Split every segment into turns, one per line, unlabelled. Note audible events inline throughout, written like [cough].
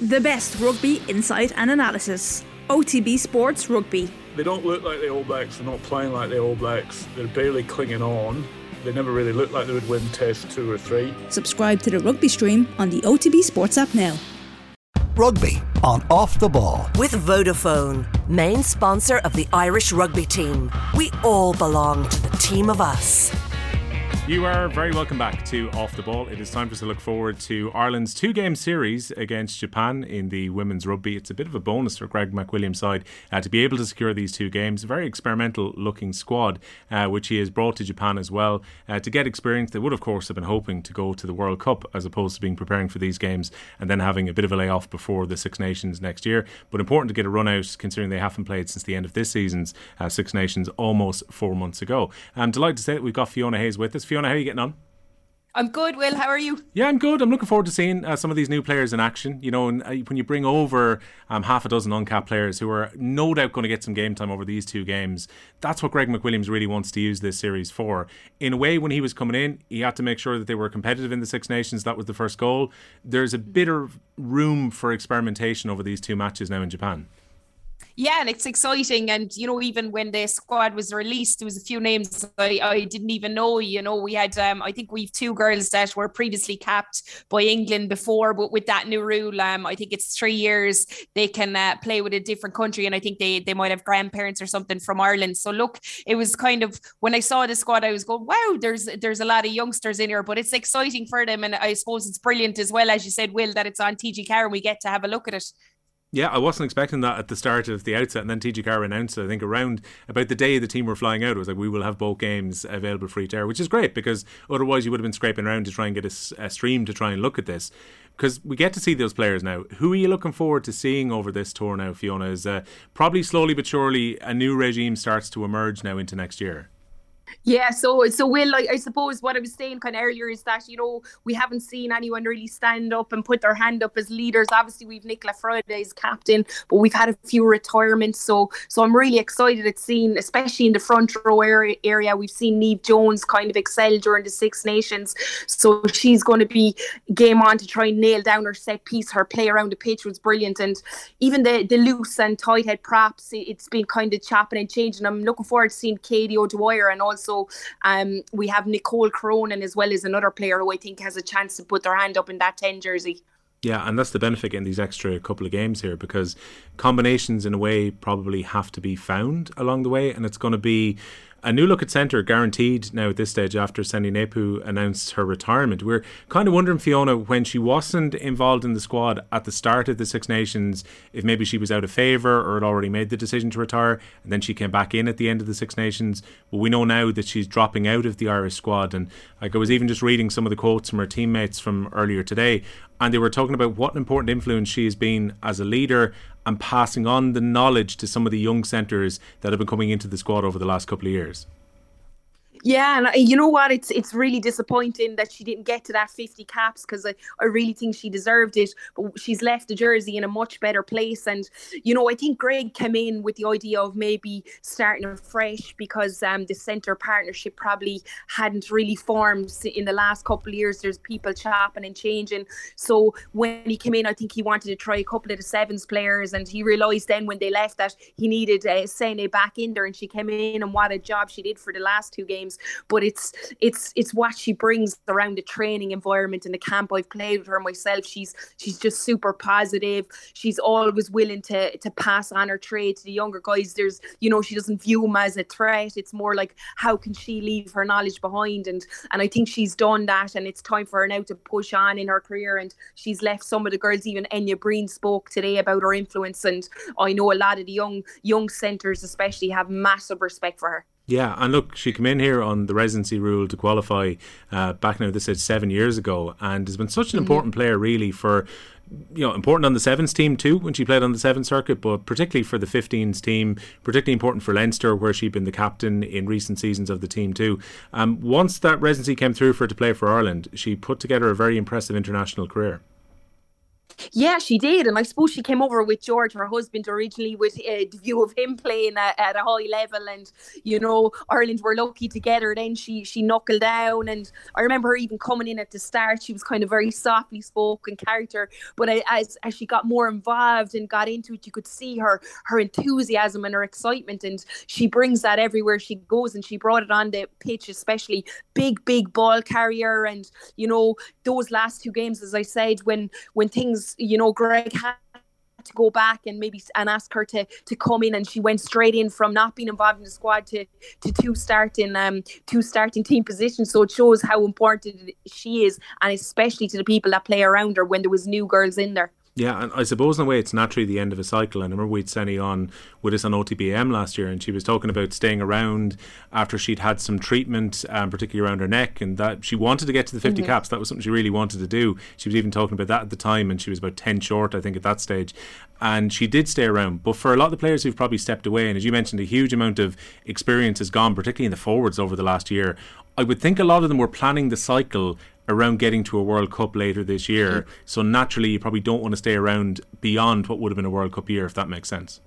The best rugby insight and analysis. OTB Sports Rugby.
They don't look like the All Blacks. They're not playing like the All Blacks. They're barely clinging on. They never really looked like they would win Test two or three.
Subscribe to the rugby stream on the OTB Sports app now.
Rugby on Off the Ball.
With Vodafone, main sponsor of the Irish rugby team. We all belong to the team of us.
You are very welcome back to Off the Ball. It is time for us to look forward to Ireland's two game series against Japan in the women's rugby. It's a bit of a bonus for Greg McWilliams' side uh, to be able to secure these two games. A very experimental looking squad, uh, which he has brought to Japan as well uh, to get experience. They would, of course, have been hoping to go to the World Cup as opposed to being preparing for these games and then having a bit of a layoff before the Six Nations next year. But important to get a run out considering they haven't played since the end of this season's uh, Six Nations almost four months ago. I'm delighted to say that we've got Fiona Hayes with us. Fiona, how are you getting on?
I'm good, Will. How are you?
Yeah, I'm good. I'm looking forward to seeing uh, some of these new players in action. You know, and uh, when you bring over um, half a dozen uncapped players who are no doubt going to get some game time over these two games, that's what Greg McWilliams really wants to use this series for. In a way, when he was coming in, he had to make sure that they were competitive in the Six Nations. That was the first goal. There's a bit of room for experimentation over these two matches now in Japan
yeah, and it's exciting. And you know, even when the squad was released, there was a few names I, I didn't even know. You know, we had um, I think we've two girls that were previously capped by England before, but with that new rule, um, I think it's three years they can uh, play with a different country, and I think they they might have grandparents or something from Ireland. So look, it was kind of when I saw the squad, I was going, wow, there's there's a lot of youngsters in here, but it's exciting for them, and I suppose it's brilliant as well as you said, Will, that it's on TG4 and we get to have a look at it.
Yeah, I wasn't expecting that at the start of the outset, and then TG4 announced it. I think around about the day the team were flying out, it was like we will have both games available free to air, which is great because otherwise you would have been scraping around to try and get a, a stream to try and look at this. Because we get to see those players now. Who are you looking forward to seeing over this tour now, Fiona? Is uh, probably slowly but surely a new regime starts to emerge now into next year.
Yeah, so so Will, like, I suppose what I was saying kind of earlier is that you know we haven't seen anyone really stand up and put their hand up as leaders. Obviously, we've Nichola Fryday as captain, but we've had a few retirements. So so I'm really excited at seeing, especially in the front row area. area we've seen Neve Jones kind of excel during the Six Nations, so she's going to be game on to try and nail down her set piece. Her play around the pitch was brilliant, and even the the loose and tight head props, it's been kind of chopping and changing. I'm looking forward to seeing Katie O'Dwyer and also also um, we have Nicole Cronin as well as another player who I think has a chance to put their hand up in that 10 jersey.
Yeah, and that's the benefit in these extra couple of games here because combinations in a way probably have to be found along the way, and it's going to be a new look at centre guaranteed now at this stage after Sene Naoupu announced her retirement. We're kind of wondering, Fiona, when she wasn't involved in the squad at the start of the Six Nations, if maybe she was out of favour or had already made the decision to retire, and then she came back in at the end of the Six Nations. Well, we know now that she's dropping out of the Irish squad, and like I was even just reading some of the quotes from her teammates from earlier today, and they were talking about what an important influence she has been as a leader and passing on the knowledge to some of the young centres that have been coming into the squad over the last couple of years.
Yeah, and I, you know what? It's it's really disappointing that she didn't get to that 50 caps because I, I really think she deserved it. But she's left the jersey in a much better place. And, you know, I think Greg came in with the idea of maybe starting afresh because um, the centre partnership probably hadn't really formed in the last couple of years. There's people chopping and changing. So when he came in, I think he wanted to try a couple of the sevens players. And he realised then when they left that he needed uh, Sene back in there. And she came in and what a job she did for the last two games but it's it's it's what she brings around the training environment and the camp I've played with her myself. She's she's just super positive. She's always willing to to pass on her trade to the younger guys there's you know she doesn't view them as a threat. It's more like how can she leave her knowledge behind? And and I think she's done that and it's time for her now to push on in her career. And she's left some of the girls even Enya Breen spoke today about her influence. And I know a lot of the young young centres especially have massive respect for her
yeah, and look, she came in here on the residency rule to qualify uh, back now. This is seven years ago, and has been such an mm-hmm. important player, really, for you know important on the sevens team too when she played on the seven circuit, but particularly for the 15s team, particularly important for Leinster, where she'd been the captain in recent seasons of the team too. Um, once that residency came through for her to play for Ireland, she put together a very impressive international career.
Yeah, she did, and I suppose she came over with George, her husband, originally with uh, the view of him playing at, at, a high level, and you know Ireland were lucky together. Then she she knuckled down, and I remember her even coming in at the start. She was kind of very softly spoken character, but as as she got more involved and got into it, you could see her her enthusiasm and her excitement, and she brings that everywhere she goes, and she brought it on the pitch, especially big big ball carrier, and you know those last two games, as I said, when when things you know, Greg had to go back and maybe and ask her to to come in and she went straight in from not being involved in the squad to to two starting um two starting team positions. So it shows how important she is and especially to the people that play around her when there was new girls in there
yeah, and I suppose in a way it's naturally the end of a cycle. And I remember we'd Sene on with us on OTB AM last year, and she was talking about staying around after she'd had some treatment, um, particularly around her neck, and that she wanted to get to the 50 mm-hmm. caps. That was something she really wanted to do. She was even talking about that at the time, and she was about 10 short, I think, at that stage. And she did stay around. But for a lot of the players who've probably stepped away, and as you mentioned, a huge amount of experience has gone, particularly in the forwards over the last year. I would think a lot of them were planning the cycle around getting to a World Cup later this year. Mm-hmm. So naturally, you probably don't want to stay around beyond what would have been a World Cup year, if that makes sense.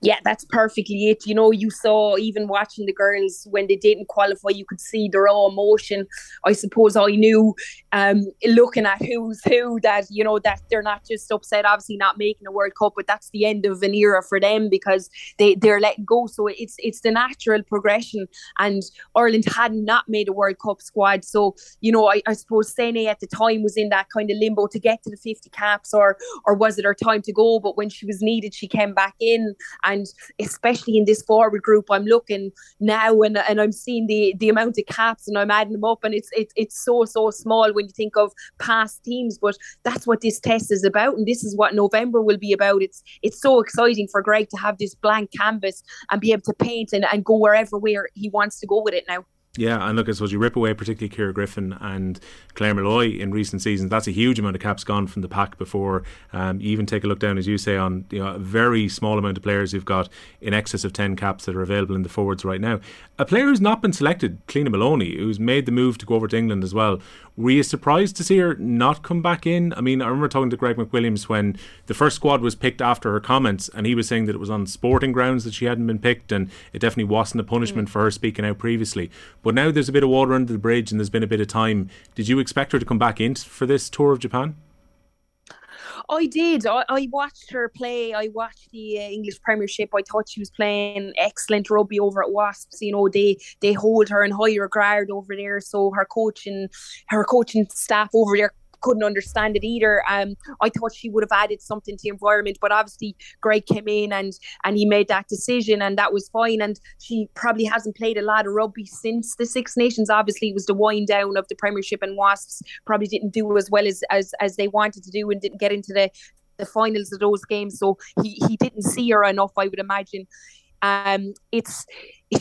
Yeah, that's perfectly it. You know, you saw even watching the girls when they didn't qualify, you could see their raw emotion. I suppose I knew, um, looking at who's who, that you know that they're not just upset, obviously not making a World Cup, but that's the end of an era for them because they they're letting go. So it's it's the natural progression. And Ireland had not made a World Cup squad, so you know I, I suppose Sene at the time was in that kind of limbo to get to the fifty caps, or or was it her time to go? But when she was needed, she came back in and especially in this forward group, I'm looking now and, and I'm seeing the the amount of caps and I'm adding them up, and it's it's it's so so small when you think of past teams. But that's what this test is about, and this is what November will be about. It's it's so exciting for Greg to have this blank canvas and be able to paint and, and go wherever where he wants to go with it now.
Yeah, and look, I suppose you rip away particularly Ciara Griffin and Claire Molloy in recent seasons. That's a huge amount of caps gone from the pack before. Um, you even take a look down, as you say, on you know, a very small amount of players who've got in excess of 10 caps that are available in the forwards right now. A player who's not been selected, Cliodhna Moloney, who's made the move to go over to England as well. Were you surprised to see her not come back in? I mean, I remember talking to Greg McWilliams when the first squad was picked after her comments, and he was saying that it was on sporting grounds that she hadn't been picked, and it definitely wasn't a punishment mm. for her speaking out previously. But now there's a bit of water under the bridge, and there's been a bit of time. Did you expect her to come back in for this tour of Japan?
I did. I, I, watched her play. I watched the uh, English Premiership. I thought she was playing excellent rugby over at Wasps. You know, they they hold her in high regard over there. So her coaching, her coaching staff over there couldn't understand it either. Um, I thought she would have added something to the environment, but obviously Greg came in and and he made that decision, and that was fine. And she probably hasn't played a lot of rugby since the Six Nations. Obviously, it was the wind down of the Premiership, and Wasps probably didn't do as well as as as they wanted to do, and didn't get into the the finals of those games. So he he didn't see her enough, I would imagine. Um, it's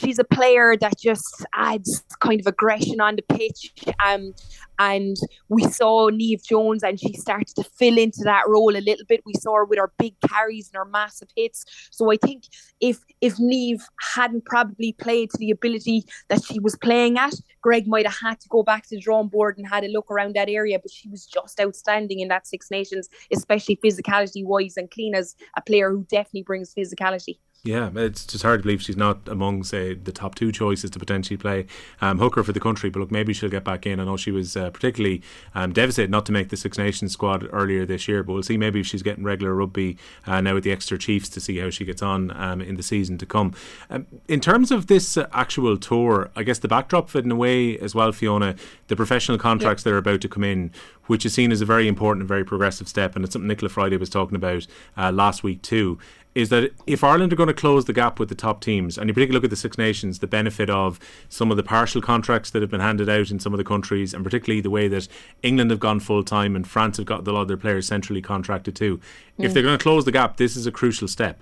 she's a player that just adds kind of aggression on the pitch. Um, and we saw Neve Jones, and she started to fill into that role a little bit. We saw her with her big carries and her massive hits. So I think if if Neve hadn't probably played to the ability that she was playing at, Greg might have had to go back to the drawing board and had a look around that area. But she was just outstanding in that Six Nations, especially physicality wise, and clean as a player who definitely brings physicality.
Yeah, it's just hard to believe she's not among, say, the top two choices to potentially play um, hooker for the country. But look, maybe she'll get back in. I know she was uh, particularly um, devastated not to make the Six Nations squad earlier this year, but we'll see maybe if she's getting regular rugby uh, now with the Exeter Chiefs to see how she gets on um, in the season to come. Um, in terms of this uh, actual tour, I guess the backdrop of it in a way as well, Fiona, the professional contracts yeah. that are about to come in, which is seen as a very important and very progressive step, and it's something Nichola Fryday was talking about uh, last week too is that if Ireland are going to close the gap with the top teams, and you particularly look at the Six Nations, the benefit of some of the partial contracts that have been handed out in some of the countries, and particularly the way that England have gone full time and France have got a lot of their players centrally contracted too. Mm. If they're going to close the gap, this is a crucial step.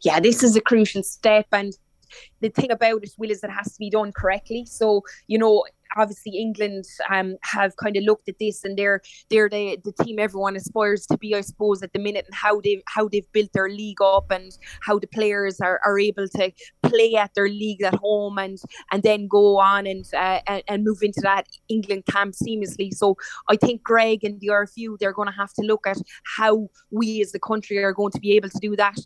Yeah, this is a crucial step, and the thing about it, Will, is that it has to be done correctly. So, you know, obviously England um, have kind of looked at this and they're they're the, the team everyone aspires to be, I suppose, at the minute and how they've how they've built their league up and how the players are, are able to play at their league at home and and then go on and uh, and, and move into that England camp seamlessly. So I think Greg and the RFU they're going to have to look at how we as the country are going to be able to do that.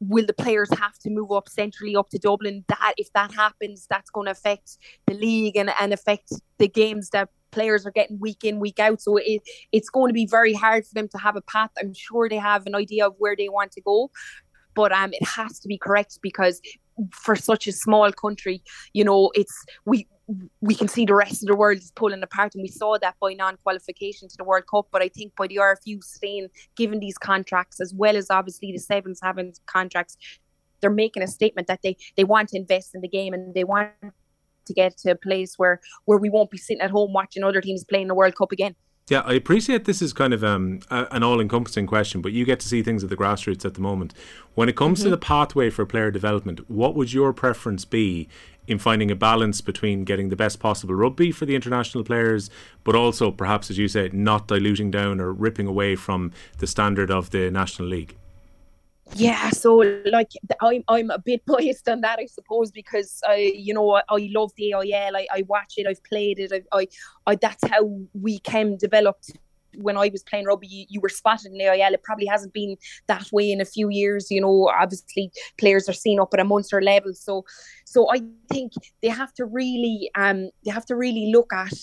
Will the players have to move up centrally up to Dublin? That if that happens, that's going to affect the league and, and affect the games that players are getting week in week out. So it, it's going to be very hard for them to have a path. I'm sure they have an idea of where they want to go but um it has to be correct because for such a small country you know it's we we can see the rest of the world is pulling apart and we saw that by non-qualification to the World Cup but I think by the RFU staying given these contracts as well as obviously the seven seven contracts they're making a statement that they they want to invest in the game and they want to get to a place where where we won't be sitting at home watching other teams playing the World Cup again.
Yeah, I appreciate this is kind of um, a, an all-encompassing question, but you get to see things at the grassroots at the moment. When it comes mm-hmm. to the pathway for player development, what would your preference be in finding a balance between getting the best possible rugby for the international players, but also perhaps, as you say, not diluting down or ripping away from the standard of the National League?
Yeah, [laughs] so like I'm I'm a bit [laughs] biased on that, I suppose, because I you know I, I love the AIL. I, I watch it. I've played it. I, I, I that's how we came developed when I was playing rugby, you, you, were spotted in AIL. It probably hasn't been that way in a few years. You know, obviously players are seen up at a Munster level. So, so I think they have to really, um, they have to really look at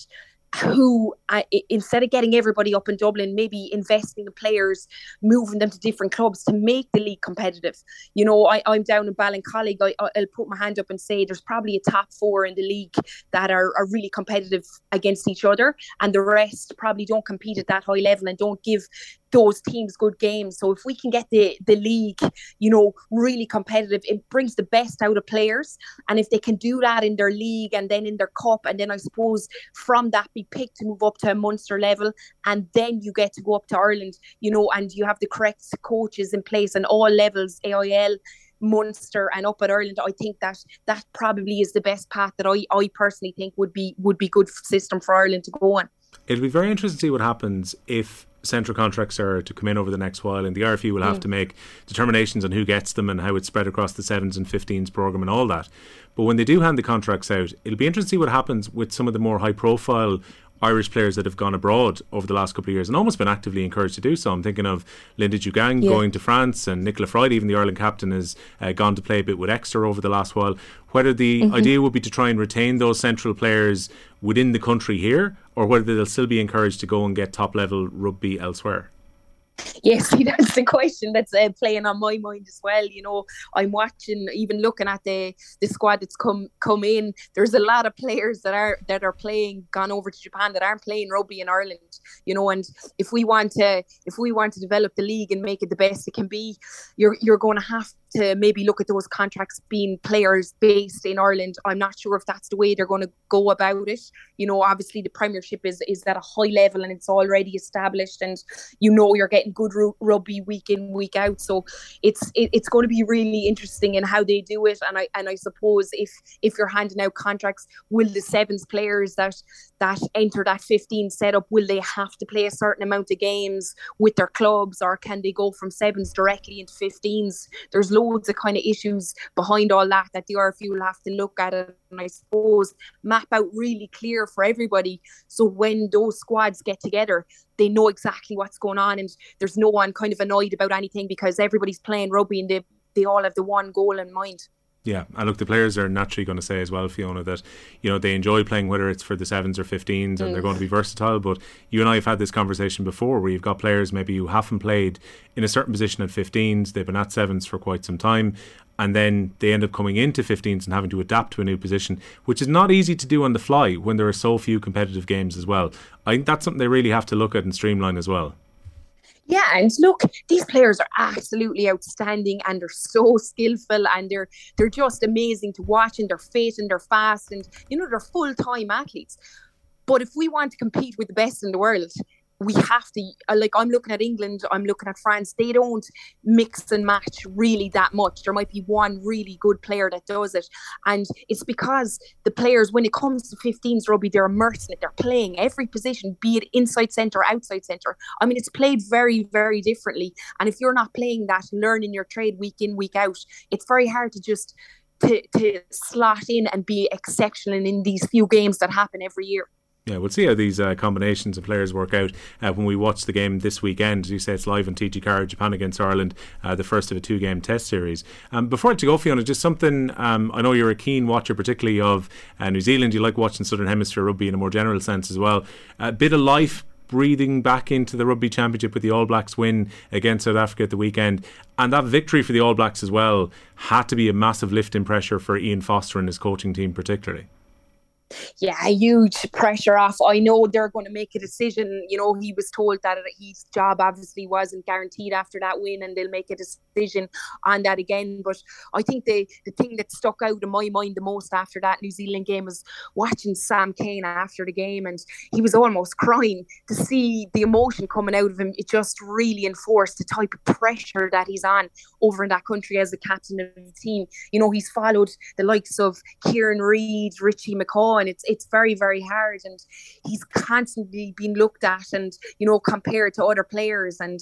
who uh, instead of getting everybody up in Dublin, maybe investing in players, moving them to different clubs to make the league competitive. You know, I, I'm down in Ballincollig. I, I'll put my hand up and say there's probably a top four in the league that are, are really competitive against each other, and the rest probably don't compete at that high level and don't give those teams good games. So if we can get the the league, you know, really competitive, it brings the best out of players. And if they can do that in their league and then in their cup, and then I suppose from that be picked to move up to a Munster level, and then you get to go up to Ireland, you know, and you have the correct coaches in place and all levels, AIL. Munster and up at Ireland, I think that that probably is the best path that I, I personally think would be would be good system for Ireland to go on.
It'll be very interesting to see what happens if central contracts are to come in over the next while, and the RFU will have mm. to make determinations on who gets them and how it's spread across the sevens and 15s program and all that. But when they do hand the contracts out, it'll be interesting to see what happens with some of the more high profile Irish players that have gone abroad over the last couple of years and almost been actively encouraged to do so. I'm thinking of Linda Djiougang yeah. going to France and Nichola Fryday, even the Ireland captain, has uh, gone to play a bit with Exeter over the last while. Whether the mm-hmm. idea would be to try and retain those central players within the country here or whether they'll still be encouraged to go and get top level rugby elsewhere. [laughs]
Yes, see, that's the question that's uh, playing on my mind as well. You know, I'm watching, even looking at the the squad that's come come in. There's a lot of players that are that are playing, gone over to Japan that aren't playing rugby in Ireland. You know, and if we want to if we want to develop the league and make it the best it can be, you're you're going to have to maybe look at those contracts being players based in Ireland. I'm not sure if that's the way they're going to go about it. You know, obviously the Premiership is is at a high level and it's already established, and you know you're getting good rugby week in week out. So it's it, it's going to be really interesting in how they do it. And I and I suppose if if you're handing out contracts, will the sevens players that that enter that 15 setup will they have to play a certain amount of games with their clubs or can they go from sevens directly into 15s there's loads of kind of issues behind all that that the RFU will have to look at and I suppose map out really clear for everybody. So when those squads get together they know exactly what's going on and there's no one kind of annoyed about anything because everybody's playing rugby and they, they all have the one goal in mind
yeah, and look, the players are naturally going to say as well, Fiona, that you know they enjoy playing whether it's for the sevens or 15s, and mm. they're going to be versatile. But you and I have had this conversation before, where you've got players maybe who haven't played in a certain position at 15s, they've been at sevens for quite some time, and then they end up coming into 15s and having to adapt to a new position, which is not easy to do on the fly when there are so few competitive games as well. I think that's something they really have to look at and streamline as well.
Yeah, and look, these players are absolutely outstanding and they're so skillful and they're they're just amazing to watch and they're fit and they're fast and you know they're full time athletes. But if we want to compete with the best in the world, we have to uh, like I'm looking at England, I'm looking at France. They don't mix and match really that much. There might be one really good player that does it, and it's because the players, when it comes to 15s rugby, they're immersed in it. They're playing every position, be it inside centre, outside centre. I mean, it's played very, very differently. And if you're not playing that, learning your trade week in, week out, it's very hard to just to, to slot in and be exceptional in these few games that happen every year.
Yeah, we'll see how these uh, combinations of players work out uh, when we watch the game this weekend. As you say, it's live on TG4, Japan against Ireland, uh, the first of a two game test series. Um, before I to go, Fiona, just something um, I know you're a keen watcher, particularly of uh, New Zealand. You like watching Southern Hemisphere rugby in a more general sense as well. A bit of life breathing back into the Rugby Championship with the All Blacks win against South Africa at the weekend. And that victory for the All Blacks as well had to be a massive lift in pressure for Ian Foster and his coaching team, particularly
yeah, huge pressure off. I know they're going to make a decision. You know, he was told that his job obviously wasn't guaranteed after that win, and they'll make a decision on that again. But I think the the thing that stuck out in my mind the most after that New Zealand game was watching Sam Cane after the game, and he was almost crying to see the emotion coming out of him. It just really enforced the type of pressure that he's on over in that country as the captain of the team. You know, he's followed the likes of Kieran Read, Richie McCaw and it's it's very very hard. And he's constantly being looked at and you know compared to other players. And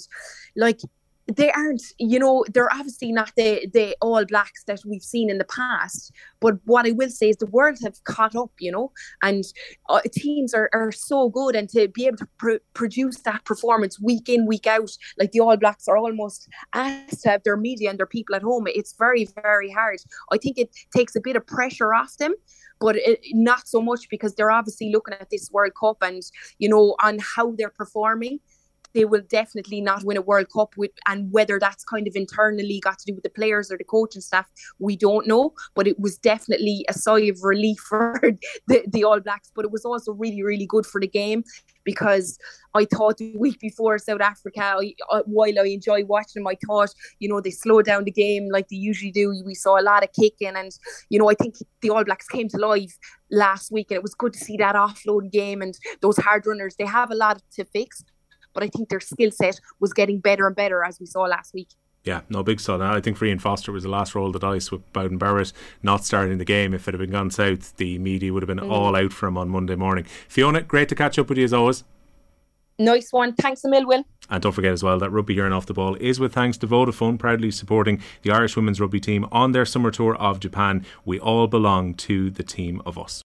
like they aren't, you know, they're obviously not the the All Blacks that we've seen in the past. But what I will say is the world have caught up, you know, and uh, teams are, are so good, and to be able to pr- produce that performance week in week out, like the All Blacks are almost asked to have their media and their people at home. It's very very hard. I think it takes a bit of pressure off them but it, not so much because they're obviously looking at this World Cup and you know on how they're performing they will definitely not win a World Cup with and whether that's kind of internally got to do with the players or the coaching staff, we don't know. But it was definitely a sigh of relief [laughs] for the, the All Blacks. But it was also really, really good for the game because I thought the week before South Africa, I, uh, while I enjoy watching them, I thought, you know, they slowed down the game like they usually do. We saw a lot of kicking, and, you know, I think the All Blacks came to life last week, and it was good to see that offload game and those hard runners. They have a lot to fix, but I think their skill set was getting better and better as we saw last week.
Yeah, no big stud. I think for Ian Foster was the last roll of the dice with Beauden Barrett not starting the game. If it had been gone south, the media would have been mm. all out for him on Monday morning. Fiona, great to catch up with you as always.
Nice one. Thanks a mil, Will.
And don't forget as well that Rugby Here and Off the Ball is with thanks to Vodafone, proudly supporting the Irish women's rugby team on their summer tour of Japan. We all belong to the team of us.